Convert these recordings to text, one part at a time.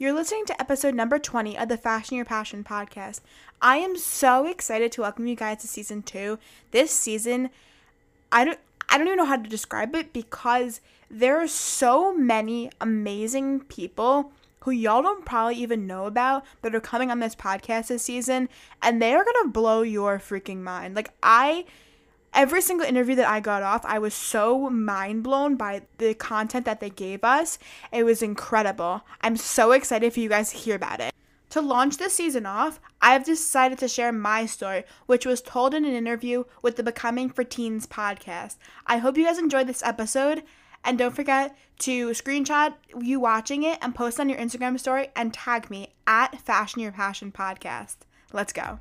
You're listening to episode number 20 of the Fashion Your Passion podcast. I am so excited to welcome you guys to season 2. This season, I don't I don't even know how to describe it because there are so many amazing people who y'all don't probably even know about that are coming on this podcast this season and they are going to blow your freaking mind. Like I every single interview that I got off, I was so mind blown by the content that they gave us. It was incredible. I'm so excited for you guys to hear about it. To launch this season off, I've decided to share my story, which was told in an interview with the Becoming for Teens podcast. I hope you guys enjoyed this episode, and don't forget to screenshot you watching it and post on your Instagram story and tag me at Fashion Your Passion Podcast. Let's go.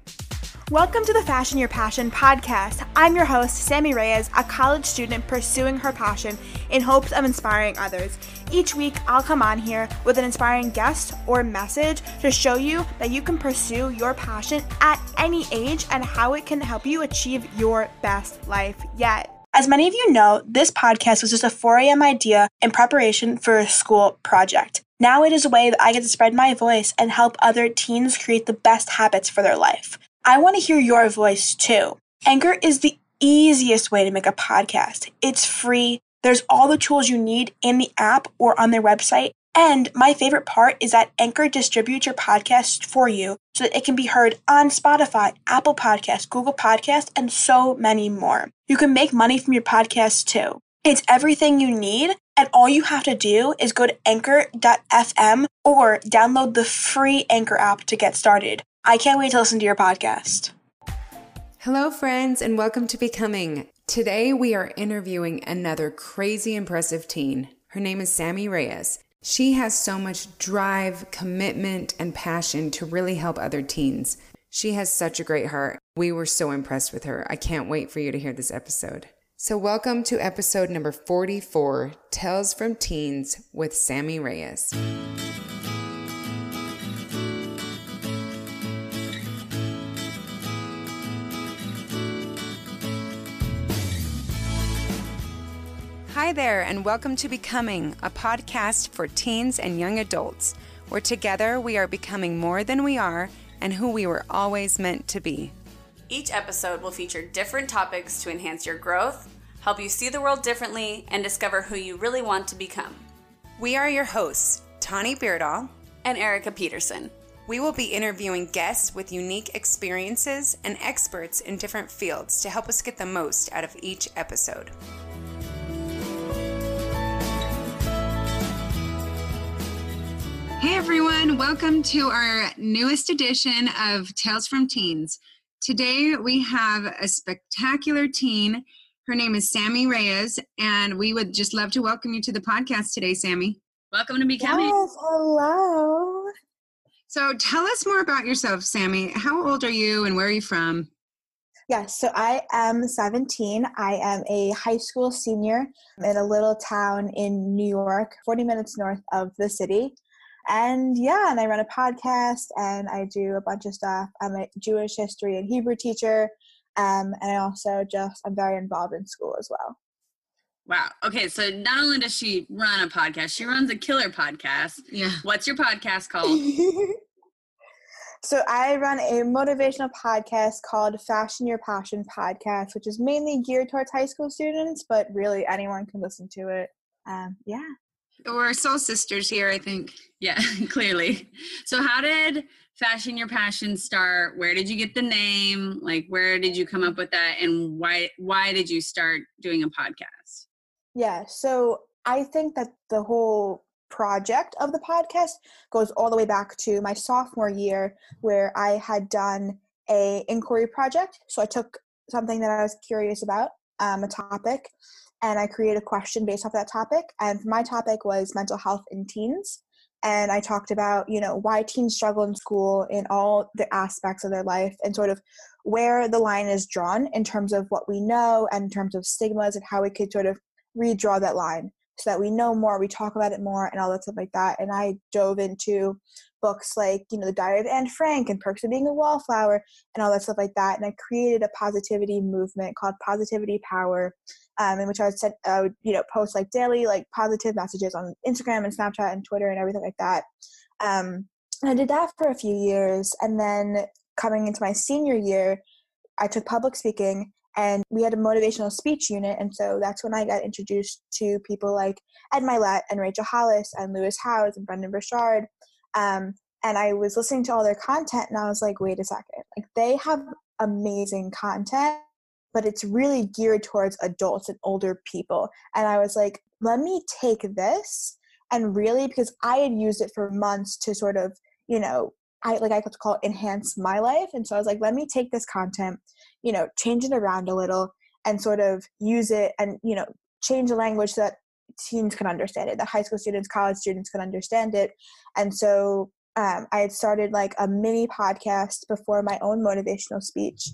Welcome to the Fashion Your Passion podcast. I'm your host, Sammy Reyes, a college student pursuing her passion in hopes of inspiring others. Each week, I'll come on here with an inspiring guest or message to show you that you can pursue your passion at any age and how it can help you achieve your best life yet. As many of you know, this podcast was just a 4 a.m. idea in preparation for a school project. Now it is a way that I get to spread my voice and help other teens create the best habits for their life. I want to hear your voice too. Anchor is the easiest way to make a podcast. It's free. There's all the tools you need in the app or on their website. And my favorite part is that Anchor distributes your podcast for you so that it can be heard on Spotify, Apple Podcasts, Google Podcasts, and so many more. You can make money from your podcast too. It's everything you need, and all you have to do is go to anchor.fm or download the free Anchor app to get started. I can't wait to listen to your podcast. Hello, friends, and welcome to Becoming. Today, we are interviewing another crazy impressive teen. Her name is Sammy Reyes. She has so much drive, commitment, and passion to really help other teens. She has such a great heart. We were so impressed with her. I can't wait for you to hear this episode. So, welcome to episode number 44 Tales from Teens with Sammy Reyes. Hi there, and welcome to Becoming, a podcast for teens and young adults, where together we are becoming more than we are and who we were always meant to be. Each episode will feature different topics to enhance your growth, help you see the world differently, and discover who you really want to become. We are your hosts, Tani Beardall and Erica Peterson. We will be interviewing guests with unique experiences and experts in different fields to help us get the most out of each episode. Hey everyone, welcome to our newest edition of Tales from Teens. Today we have a spectacular teen. Her name is Sammy Reyes, and we would just love to welcome you to the podcast today, Sammy. Welcome to Becoming. Yes, hello. So tell us more about yourself, Sammy. How old are you and where are you from? Yes, so I am 17. I am a high school senior in a little town in New York, 40 minutes north of the city and yeah, and I run a podcast and I do a bunch of stuff. I'm a Jewish history and Hebrew teacher, um, and I also just I'm very involved in school as well. Wow. Okay, so not only does she run a podcast, she runs a killer podcast. Yeah. What's your podcast called? so I run a motivational podcast called Fashion Your Passion Podcast, which is mainly geared towards high school students, but really anyone can listen to it. Um, yeah. We're soul sisters here, I think. Yeah, clearly. So, how did Fashion Your Passion start? Where did you get the name? Like, where did you come up with that? And why why did you start doing a podcast? Yeah, so I think that the whole project of the podcast goes all the way back to my sophomore year, where I had done a inquiry project. So I took something that I was curious about, um, a topic, and I created a question based off that topic. And my topic was mental health in teens. And I talked about, you know, why teens struggle in school in all the aspects of their life and sort of where the line is drawn in terms of what we know and in terms of stigmas and how we could sort of redraw that line so that we know more, we talk about it more, and all that stuff like that. And I dove into books like, you know, The Diary of Anne Frank and Perks of Being a Wallflower and all that stuff like that. And I created a positivity movement called Positivity Power um, in which I would send, I would, you know, post like daily, like positive messages on Instagram and Snapchat and Twitter and everything like that. Um, and I did that for a few years. And then coming into my senior year, I took public speaking and we had a motivational speech unit. And so that's when I got introduced to people like Ed Mylett and Rachel Hollis and Lewis Howes and Brendon Burchard. Um, and I was listening to all their content and I was like, wait a second, like they have amazing content, but it's really geared towards adults and older people. And I was like, let me take this and really, because I had used it for months to sort of, you know, I like I could call it enhance my life. And so I was like, let me take this content, you know, change it around a little and sort of use it and, you know, change the language so that teens can understand it, that high school students, college students can understand it. And so um, I had started like a mini podcast before my own motivational speech.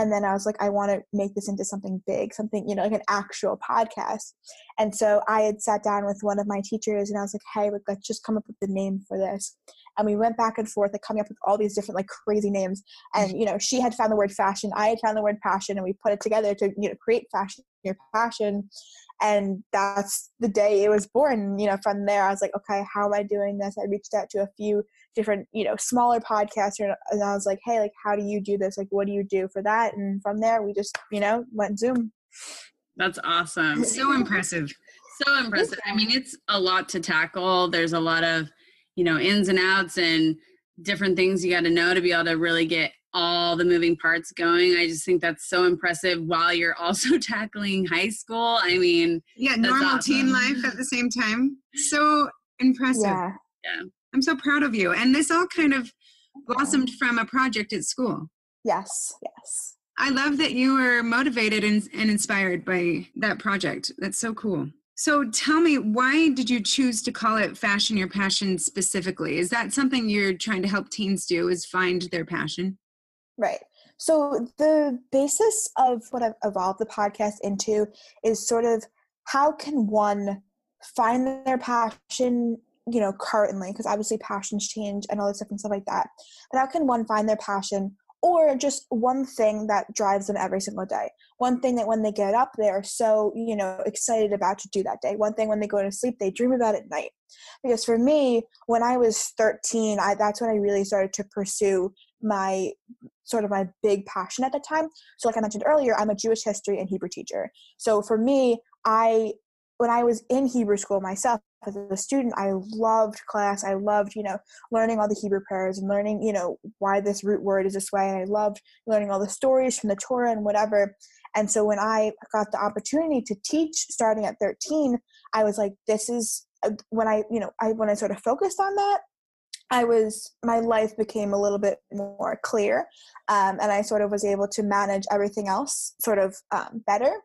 And then I was like, I want to make this into something big, something, you know, like an actual podcast. And so I had sat down with one of my teachers and I was like, hey, let's just come up with the name for this. And we went back and forth, like coming up with all these different, like crazy names. And, you know, she had found the word fashion, I had found the word passion, and we put it together to, you know, create fashion, your passion. And that's the day it was born you know from there. I was like okay how am i doing this? I reached out to a few different you know smaller podcasters and i was like hey like how do you do this? Like what do you do for that? And from there we just you know went zoom. That's awesome. So impressive. So impressive. I mean it's a lot to tackle. There's a lot of you know ins and outs and different things you got to know to be able to really get all the moving parts going. I just think that's so impressive while you're also tackling high school. I mean, yeah, normal awesome. teen life at the same time. So impressive. Yeah. yeah. I'm so proud of you. And this all kind of blossomed from a project at school. Yes, yes. I love that you were motivated and, and inspired by that project. That's so cool. So tell me, why did you choose to call it Fashion Your Passion specifically? Is that something you're trying to help teens do, is find their passion? Right. So the basis of what I've evolved the podcast into is sort of how can one find their passion, you know, currently, because obviously passions change and all this different stuff like that. But how can one find their passion or just one thing that drives them every single day? One thing that when they get up, they're so, you know, excited about to do that day. One thing when they go to sleep, they dream about at night. Because for me, when I was 13, I, that's when I really started to pursue my sort of my big passion at the time. So, like I mentioned earlier, I'm a Jewish history and Hebrew teacher. So, for me, I when I was in Hebrew school myself as a student, I loved class. I loved, you know, learning all the Hebrew prayers and learning, you know, why this root word is this way. And I loved learning all the stories from the Torah and whatever. And so when I got the opportunity to teach starting at 13, I was like, this is uh, when I, you know, I when I sort of focused on that, I was my life became a little bit more clear, um, and I sort of was able to manage everything else sort of um, better.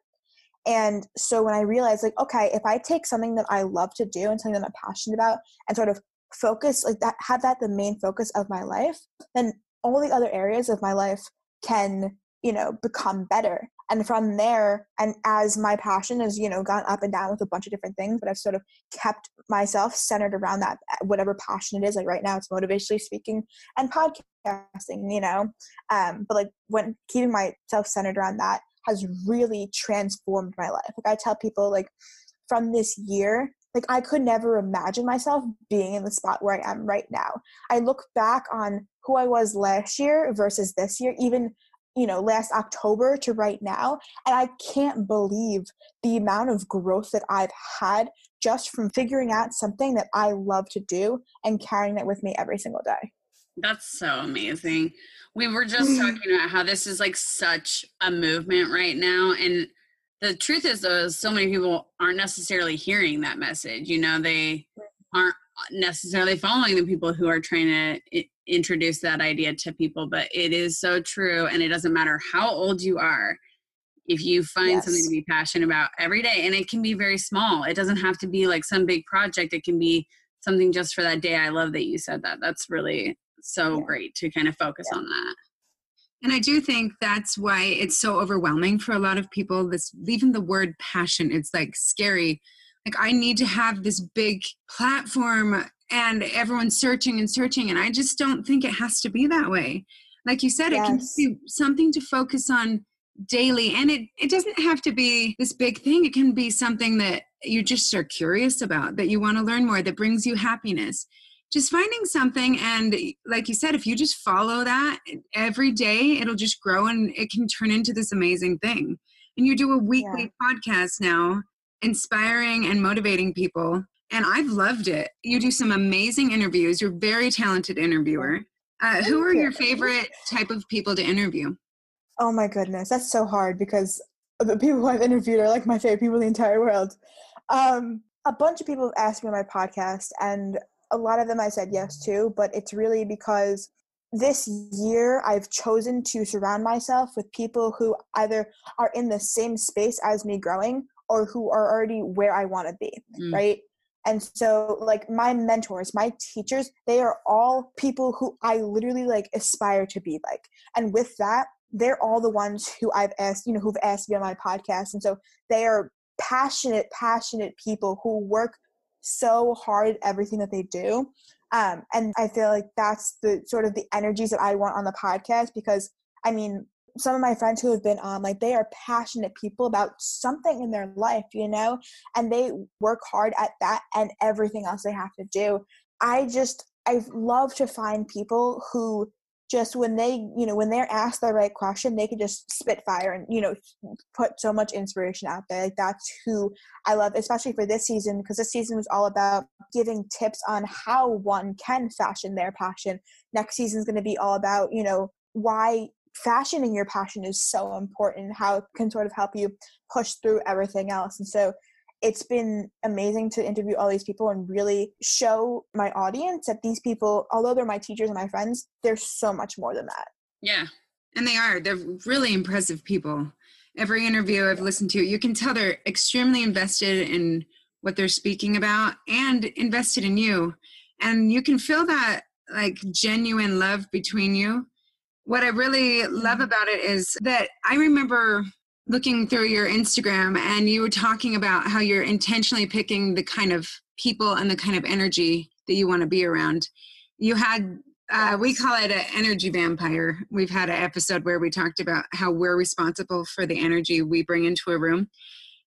And so when I realized, like, okay, if I take something that I love to do and something that I'm passionate about, and sort of focus like that, have that the main focus of my life, then all the other areas of my life can you know become better. And from there and as my passion has you know gone up and down with a bunch of different things but i've sort of kept myself centered around that whatever passion it is like right now it's motivationally speaking and podcasting you know? Um but like when keeping myself centered around that has really transformed my life. Like i tell people like from this year like i could never imagine myself being in the spot where i am right now. I look back on who i was last year versus this year even you know last october to right now and i can't believe the amount of growth that i've had just from figuring out something that i love to do and carrying it with me every single day that's so amazing. We were just mm. talking about how this is like such a movement right now and the truth is though so many people aren't necessarily hearing that message you know they aren't necessarily following the people who are trying to introduce that idea to people but it is so true and it doesn't matter how old you are if you find yes. something to be passionate about every day and it can be very small it doesn't have to be like some big project it can be something just for that day i love that you said that that's really so yeah. great to kind of focus yeah. on that and i do think that's why it's so overwhelming for a lot of people this even the word passion it's like scary like i need to have this big platform and everyone's searching and searching and i just don't think it has to be that way like you said yes. it can be something to focus on daily and it, it doesn't have to be this big thing it can be something that you just are curious about that you want to learn more that brings you happiness just finding something and like you said if you just follow that every day it'll just grow and it can turn into this amazing thing. And you do a weekly yeah. podcast now inspiring and motivating people and i've loved it. You do some amazing interviews. You're a very talented interviewer. Uh, who are your favorite type of people to interview? Oh my goodness that's so hard because the people who i've interviewed are like my favorite people in the entire world. Um, a bunch of people have asked me on my podcast and a lot of them I said yes to, but it's really because this year I've chosen to surround myself with people who either are in the same space as me growing or who are already where I want to be, mm. right? And so like my mentors, my teachers, they are all people who I literally like aspire to be like. And with that, they're all the ones who I've asked, you know, who've asked me on my podcast. And so they are passionate, passionate people who work so hard at everything that they do. Um, and I feel like that's the sort of the energies that I want on the podcast because I mean, some of my friends who have been on, like they are passionate people about something in their life, you know, and they work hard at that and everything else they have to do. I just, I love to find people who just when they you know when they're asked the right question they can just spit fire and you know put so much inspiration out there. Like that's who i love especially for this season because this season was all about giving tips on how one can fashion their passion. Next season is going to be all about you know why fashioning your passion is so important how it can sort of help you push through everything else. And so it's been amazing to interview all these people and really show my audience that these people, although they're my teachers and my friends, they're so much more than that. Yeah. And they are. They're really impressive people. Every interview I've listened to, you can tell they're extremely invested in what they're speaking about and invested in you. And you can feel that like genuine love between you. What I really love mm-hmm. about it is that I remember looking through your Instagram and you were talking about how you're intentionally picking the kind of people and the kind of energy that you want to be around. You had uh, we call it an energy vampire. We've had an episode where we talked about how we're responsible for the energy we bring into a room.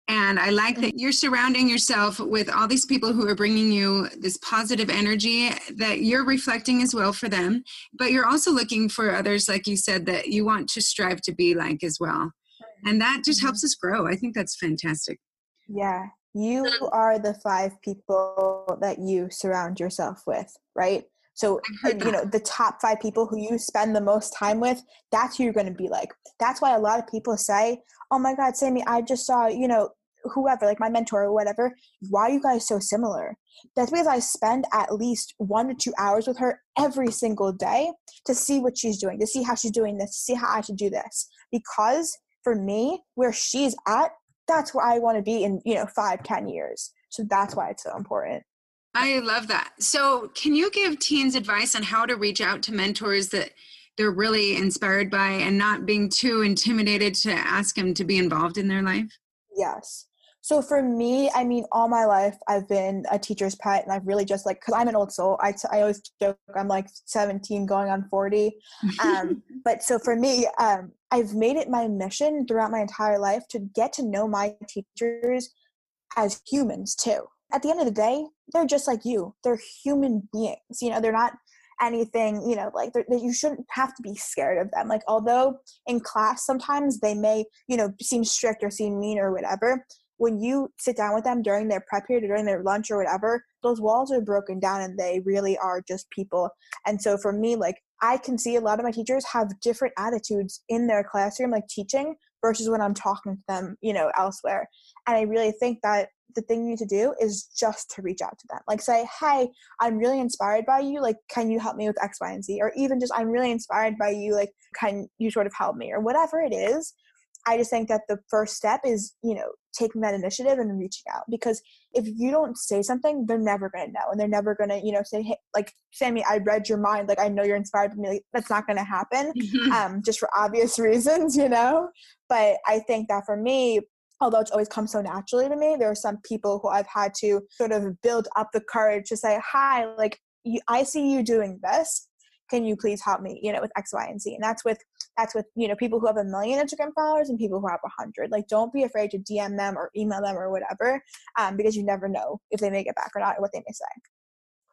And I like that you're surrounding yourself with all these people who are bringing you this positive energy that you're reflecting as well for them. But you're also looking for others, like you said, that you want to strive to be like as well and that just mm-hmm. helps us grow. I think that's fantastic. Yeah. You are the five people that you surround yourself with right? So you know the top five people who you spend the most time with that's who you're going to be like. That's why a lot of people say oh my god sammy i just saw you know whoever like my mentor or whatever. Why are you guys so similar? That's because i spend at least one to two hours with her every single day to see what she's doing to see how she's doing this to see how i should do this. Because for me, where she's at, that's where I want to be in, you know, five, ten years. So that's why it's so important. I love that. So, can you give teens advice on how to reach out to mentors that they're really inspired by and not being too intimidated to ask them to be involved in their life? Yes. So for me, I mean, all my life I've been a teacher's pet, and I've really just like because I'm an old soul. I, t- I always joke I'm like 17 going on 40. Um, but so for me, um, I've made it my mission throughout my entire life to get to know my teachers as humans too. At the end of the day, they're just like you. They're human beings. You know, they're not anything. You know, like you shouldn't have to be scared of them. Like although in class sometimes they may you know seem strict or seem mean or whatever when you sit down with them during their prep period or during their lunch or whatever, those walls are broken down and they really are just people. And so for me, like I can see a lot of my teachers have different attitudes in their classroom, like teaching, versus when I'm talking to them, you know, elsewhere. And I really think that the thing you need to do is just to reach out to them. Like say, hey, I'm really inspired by you. Like, can you help me with X, Y, and Z? Or even just, I'm really inspired by you. Like, can you sort of help me? Or whatever it is. I just think that the first step is, you know, taking that initiative and reaching out because if you don't say something, they're never going to know. And they're never going to, you know, say, hey, like, Sammy, I read your mind. Like, I know you're inspired by me. Like, that's not going to happen um, just for obvious reasons, you know? But I think that for me, although it's always come so naturally to me, there are some people who I've had to sort of build up the courage to say, hi, like, you, I see you doing this can you please help me you know with x y and z and that's with that's with you know people who have a million instagram followers and people who have a hundred like don't be afraid to dm them or email them or whatever um, because you never know if they may get back or not or what they may say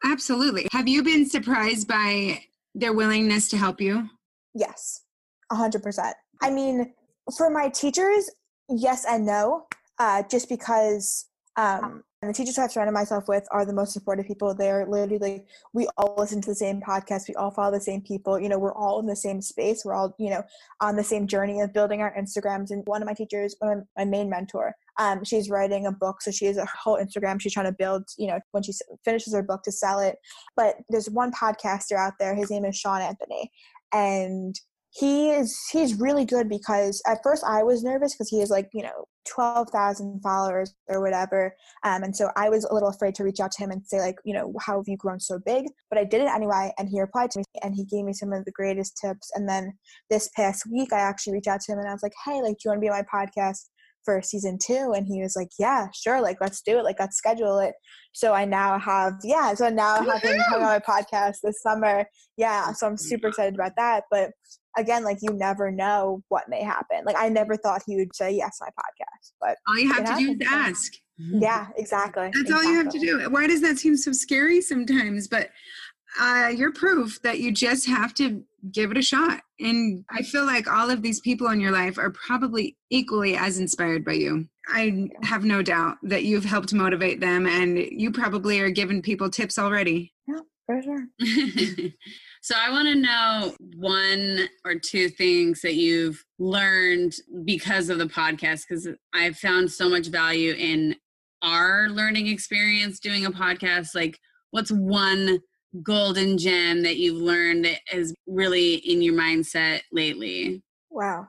Absolutely. Have you been surprised by their willingness to help you? Yes, 100%. I mean, for my teachers, yes and no, uh, just because um, and the teachers I've surrounded myself with are the most supportive people. They're literally like, we all listen to the same podcast. We all follow the same people. You know, we're all in the same space. We're all, you know, on the same journey of building our Instagrams. And one of my teachers, of my main mentor, um, she's writing a book. So she has a whole Instagram she's trying to build, you know, when she finishes her book to sell it. But there's one podcaster out there. His name is Sean Anthony. And he is he's really good because at first I was nervous because he has like you know twelve thousand followers or whatever, um, and so I was a little afraid to reach out to him and say like you know how have you grown so big? But I did it anyway, and he replied to me and he gave me some of the greatest tips. And then this past week I actually reached out to him and I was like, hey, like do you want to be on my podcast? For season two and he was like yeah sure like let's do it like let's schedule it so i now have yeah so now i have him on my podcast this summer yeah so i'm mm. super excited about that but again, like you never know what may happen. Like I never thought he would say yes to my podcast, but all you have to do is ask. Yeah, exactly. That's exactly. all you have to do. Why does that seem so scary sometimes? But uh, you're proof that you just have to give it a shot. And I feel like all of these people in your life are probably equally as inspired by you. I have no doubt that you've helped motivate them, and you probably are giving people tips already. Yeah, for sure. So I want to know one or two things that you've learned because of the podcast, because I've found so much value in our learning experience doing a podcast. Like, what's one golden gem that you've learned that is really in your mindset lately? Wow.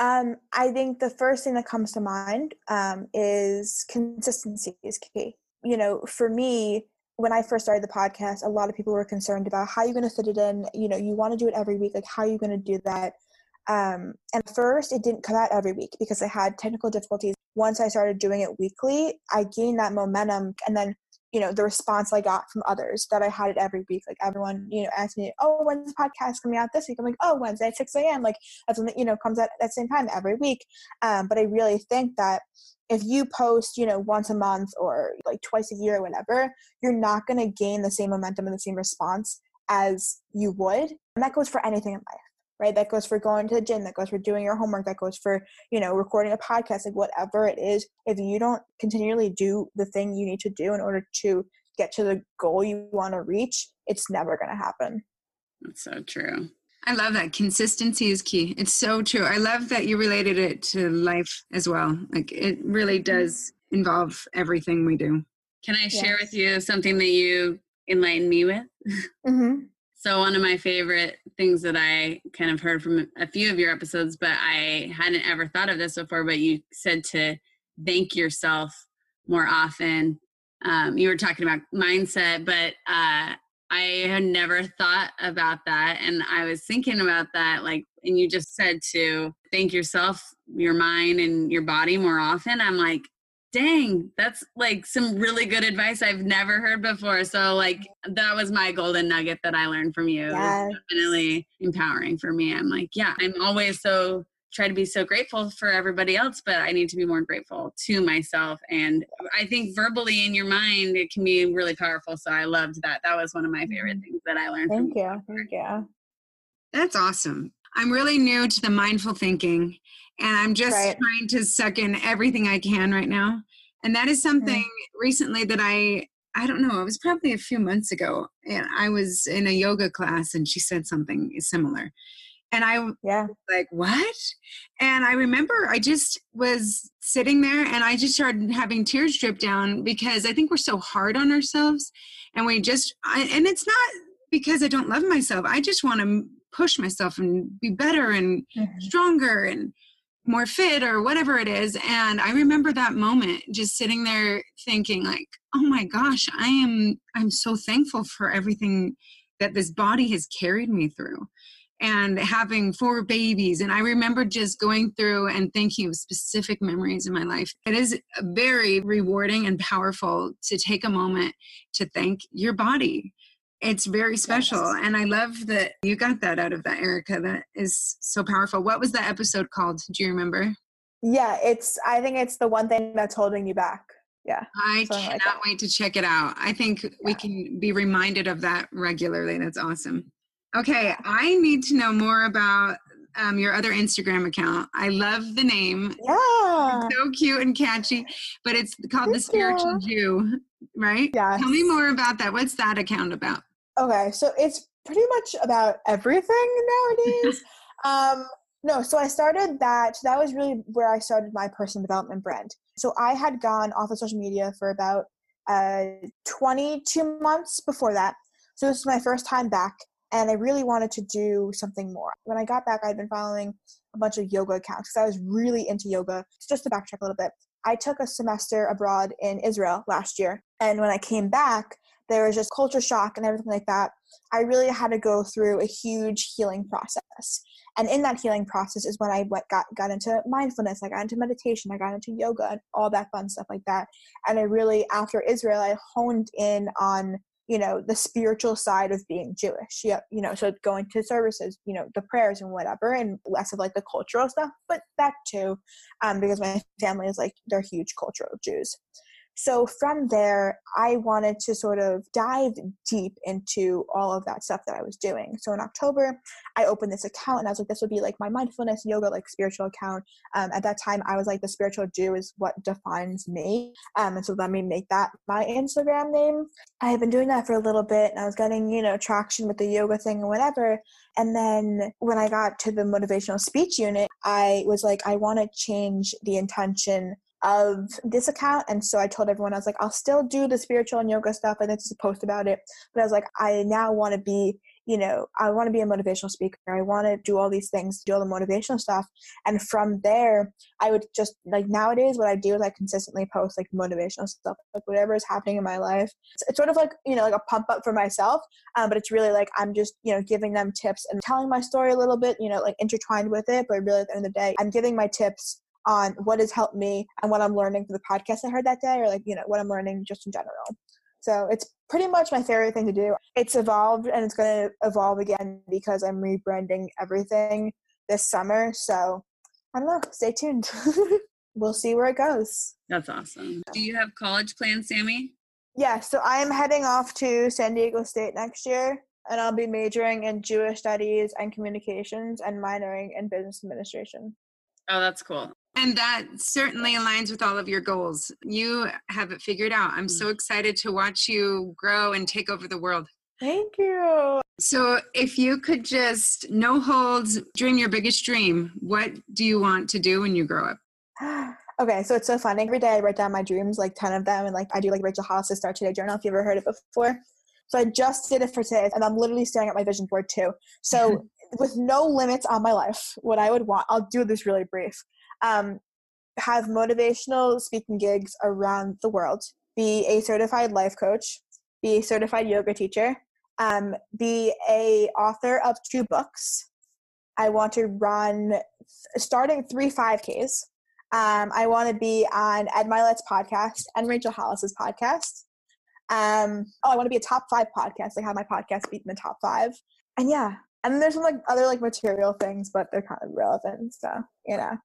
Um, I think the first thing that comes to mind um, is consistency is key. You know, for me, when I first started the podcast, a lot of people were concerned about how you're going to fit it in. You know, you want to do it every week. Like, how are you going to do that? Um, and first, it didn't come out every week because I had technical difficulties. Once I started doing it weekly, I gained that momentum. And then, you know, the response I got from others that I had it every week. Like, everyone, you know, asked me, oh, when's the podcast coming out this week? I'm like, oh, Wednesday at 6 a.m. Like, that's when, you know, comes out at the same time every week. Um, but I really think that if you post, you know, once a month or like twice a year or whatever, you're not going to gain the same momentum and the same response as you would. And that goes for anything in life, right? That goes for going to the gym, that goes for doing your homework, that goes for, you know, recording a podcast, like whatever it is. If you don't continually do the thing you need to do in order to get to the goal you want to reach, it's never going to happen. That's so true. I love that. Consistency is key. It's so true. I love that you related it to life as well. Like it really mm-hmm. does involve everything we do. Can I share yes. with you something that you enlightened me with? Mm-hmm. So, one of my favorite things that I kind of heard from a few of your episodes, but I hadn't ever thought of this before, but you said to thank yourself more often. Um, you were talking about mindset, but uh, I had never thought about that. And I was thinking about that, like, and you just said to thank yourself, your mind, and your body more often. I'm like, dang, that's like some really good advice I've never heard before. So, like, that was my golden nugget that I learned from you. Yes. definitely empowering for me. I'm like, yeah, I'm always so try to be so grateful for everybody else, but I need to be more grateful to myself. And I think verbally in your mind, it can be really powerful. So I loved that. That was one of my favorite mm-hmm. things that I learned. Thank you. Thank you. That's awesome. I'm really new to the mindful thinking and I'm just right. trying to suck in everything I can right now. And that is something mm-hmm. recently that I I don't know, it was probably a few months ago and I was in a yoga class and she said something similar and I yeah like what? And I remember I just was sitting there and I just started having tears drip down because I think we're so hard on ourselves and we just I, and it's not because I don't love myself. I just want to push myself and be better and mm-hmm. stronger and more fit or whatever it is and i remember that moment just sitting there thinking like oh my gosh i am i'm so thankful for everything that this body has carried me through and having four babies. And I remember just going through and thinking of specific memories in my life. It is very rewarding and powerful to take a moment to thank your body. It's very special. Yes. And I love that you got that out of that, Erica. That is so powerful. What was that episode called? Do you remember? Yeah, it's, I think it's the one thing that's holding you back. Yeah. I cannot like wait to check it out. I think we can be reminded of that regularly. That's awesome. Okay, I need to know more about um, your other Instagram account. I love the name. Yeah. It's so cute and catchy, but it's called the Thank Spiritual Jew, right? yeah Tell me more about that. What's that account about? Okay, so it's pretty much about everything nowadays. um, no, so I started that. That was really where I started my personal development brand. So I had gone off of social media for about uh, 22 months before that. So this is my first time back, and I really wanted to do something more. When I got back, I'd been following a bunch of yoga accounts because I was really into yoga. Just to backtrack a little bit, I took a semester abroad in Israel last year, and when I came back, there was just culture shock and everything like that. I really had to go through a huge healing process. And in that healing process is when I got, got into mindfulness, I got into meditation, I got into yoga, and all that fun stuff like that. And I really, after Israel, I honed in on, you know, the spiritual side of being Jewish. You know, so going to services, you know, the prayers and whatever, and less of like the cultural stuff, but that too, um, because my family is like, they're huge cultural Jews. So from there, I wanted to sort of dive deep into all of that stuff that I was doing. So in October, I opened this account and I was like, this would be like my mindfulness yoga, like spiritual account. Um, at that time, I was like, the spiritual Jew is what defines me. Um, and so let me make that my Instagram name. I had been doing that for a little bit and I was getting, you know, traction with the yoga thing and whatever. And then when I got to the motivational speech unit, I was like, I want to change the intention of this account. And so i told everyone i was like i'll still do the spiritual and yoga stuff and it's a post about it. But i was like i now want to be you know i want to be a motivational speaker. I want to do all these things do all the motivational stuff. And from there i would just like nowadays what i do is i consistently post like motivational stuff like whatever is happening in my life. It's, it's sort of like you know like a pump up for myself um, but it's really like i'm just you know giving them tips and telling my story a little bit you know like intertwined with it. But really at the end of the day i'm giving my tips on what has helped me and what I'm learning from the podcast I heard that day, or like, you know, what I'm learning just in general. So it's pretty much my favorite thing to do. It's evolved and it's going to evolve again because I'm rebranding everything this summer. So I don't know. Stay tuned. we'll see where it goes. That's awesome. Do you have college plans, Sammy? Yeah, so I am heading off to San Diego State next year, and I'll be majoring in Jewish studies and communications and minoring in business administration. Oh, that's cool. And that certainly aligns with all of your goals. You have it figured out. I'm mm. so excited to watch you grow and take over the world. Thank you. So, if you could just no holds dream your biggest dream, what do you want to do when you grow up? okay, so it's so funny. Every day I write down my dreams, like 10 of them, and like I do like Rachel Hollis' Start Today Journal, if you've ever heard it before. So I just did it for today, and I'm literally staring at my vision board too. So, with no limits on my life, what I would want, I'll do this really brief. Um, have motivational speaking gigs around the world, be a certified life coach, be a certified yoga teacher, um, be a author of two books. I want to run starting three 5Ks. Um, I want to be on Ed Mylett's podcast and Rachel Hollis's podcast. Um, oh, I want to be a top five podcast. Like have my podcast beat in the top five. And yeah, and there's some like other like material things, but they're kind of relevant. So you know.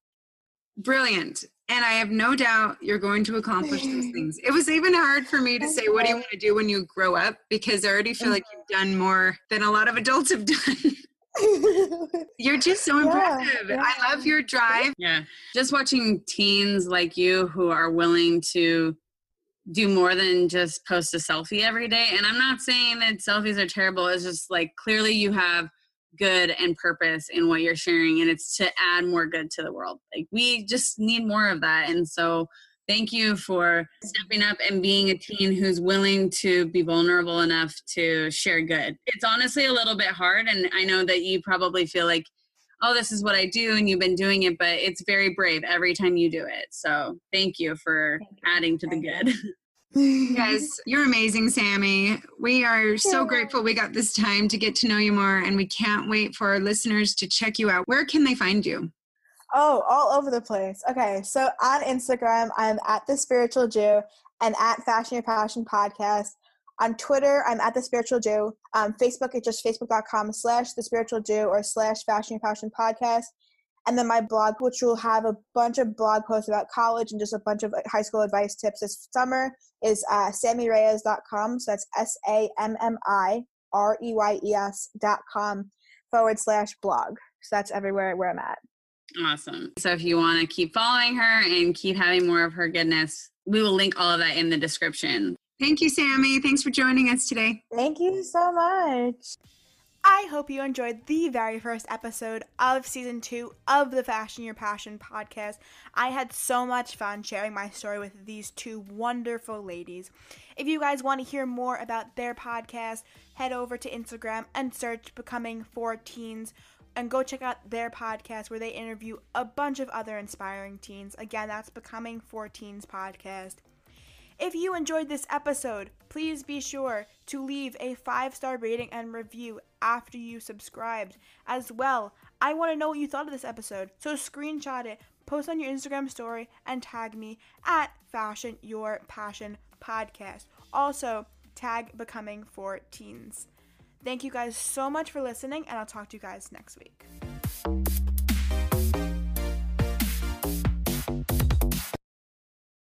Brilliant. And I have no doubt you're going to accomplish those things. It was even hard for me to say, What do you want to do when you grow up? Because I already feel like you've mm-hmm. done more than a lot of adults have done. You're just so Yeah, impressive. I love your drive. Yeah. Just watching teens like you who are willing to do more than just post a selfie every day. And I'm not saying that selfies are terrible. It's just like clearly you have good and purpose in what you're sharing and it's to add more good to the world. Like we just need more of that. And so thank you for stepping up and being a teen who's willing to be vulnerable enough to share good. It's honestly a little bit hard and I know that you probably feel like oh this is what I do and you've been doing it but it's very brave every time you do it. So thank you for Thank you. adding to the Thank good. Yes, you're amazing, Sammy. We are so grateful we got this time to get to know you more, and we can't wait for our listeners to check you out. Where can they find you? Oh, all over the place. Okay, so on Instagram, I'm at the Spiritual Jew and at Fashion Your Passion Podcast. On Twitter, I'm at the Spiritual Jew. Um, Facebook, it's just facebook.com slash the Spiritual Jew or slash Fashion Your Passion Podcast. And then my blog, which will have a bunch of blog posts about college and just a bunch of high school advice tips this summer, is uh, sammireyes.com. So that's S A M M I R E Y E S.com forward slash blog. So that's everywhere where I'm at. Awesome. So if you want to keep following her and keep having more of her goodness, we will link all of that in the description. Thank you, Sammy. Thanks for joining us today. Thank you so much. I hope you enjoyed the very first episode of season two of the Fashion Your Passion podcast. I had so much fun sharing my story with these two wonderful ladies. If you guys want to hear more about their podcast, head over to Instagram and search Becoming for Teens and go check out their podcast where they interview a bunch of other inspiring teens. Again, that's Becoming for Teens podcast. If you enjoyed this episode, please be sure to leave a five star rating and review after you subscribed. As well, I want to know what you thought of this episode, so screenshot it, post on your Instagram story, and tag me at Fashion Your Passion Podcast. Also, tag Becoming for Teens. Thank you guys so much for listening, and I'll talk to you guys next week.